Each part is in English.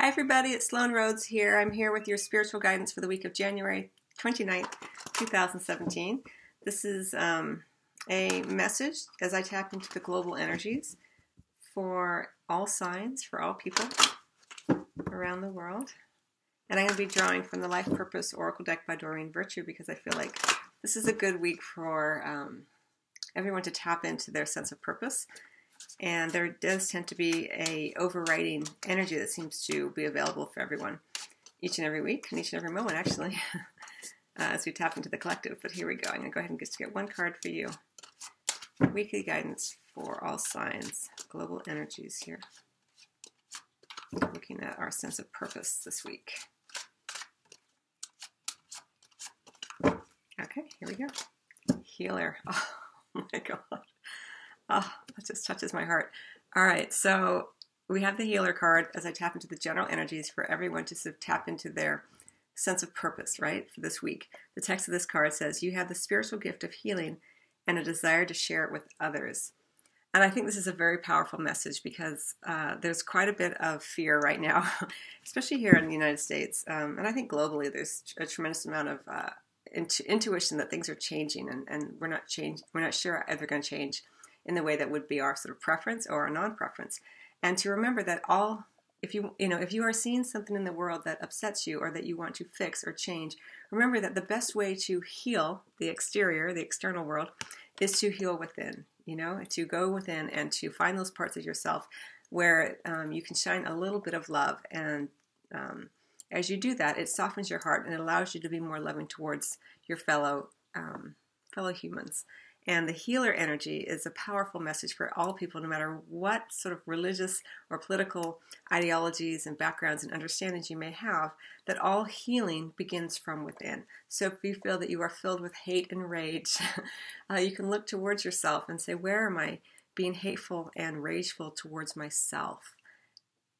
Hi, everybody. It's Sloan Rhodes here. I'm here with your spiritual guidance for the week of January 29th, 2017. This is um, a message as I tap into the global energies for all signs, for all people around the world. And I'm going to be drawing from the Life Purpose Oracle deck by Doreen Virtue because I feel like this is a good week for um, everyone to tap into their sense of purpose and there does tend to be a overriding energy that seems to be available for everyone each and every week and each and every moment actually uh, as we tap into the collective. But here we go. I'm going to go ahead and just get one card for you. Weekly guidance for all signs global energies here. Looking at our sense of purpose this week. Okay here we go. Healer. Oh my god. Oh, just touches my heart. All right, so we have the healer card as I tap into the general energies for everyone to sort of tap into their sense of purpose, right, for this week. The text of this card says, You have the spiritual gift of healing and a desire to share it with others. And I think this is a very powerful message because uh, there's quite a bit of fear right now, especially here in the United States. Um, and I think globally, there's a tremendous amount of uh, intu- intuition that things are changing and, and we're not change, we're not sure if they're going to change in the way that would be our sort of preference or our non-preference. And to remember that all if you you know if you are seeing something in the world that upsets you or that you want to fix or change remember that the best way to heal the exterior the external world is to heal within you know to go within and to find those parts of yourself where um, you can shine a little bit of love. And um, as you do that it softens your heart and it allows you to be more loving towards your fellow um, fellow humans and the healer energy is a powerful message for all people, no matter what sort of religious or political ideologies and backgrounds and understandings you may have, that all healing begins from within. So if you feel that you are filled with hate and rage, uh, you can look towards yourself and say, Where am I being hateful and rageful towards myself?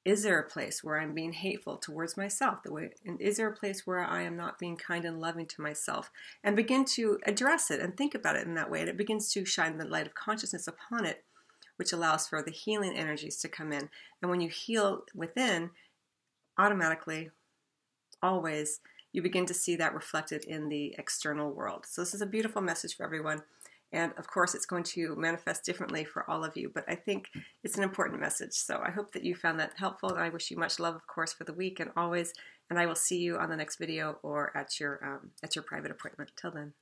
Is there a place where I'm being hateful towards myself? The way, and is there a place where I am not being kind and loving to myself? And begin to address it and think about it in that way. And it begins to shine the light of consciousness upon it, which allows for the healing energies to come in. And when you heal within, automatically, always, you begin to see that reflected in the external world. So, this is a beautiful message for everyone. And of course, it's going to manifest differently for all of you, but I think it's an important message. So I hope that you found that helpful. And I wish you much love, of course, for the week and always. And I will see you on the next video or at your um, at your private appointment. Till then.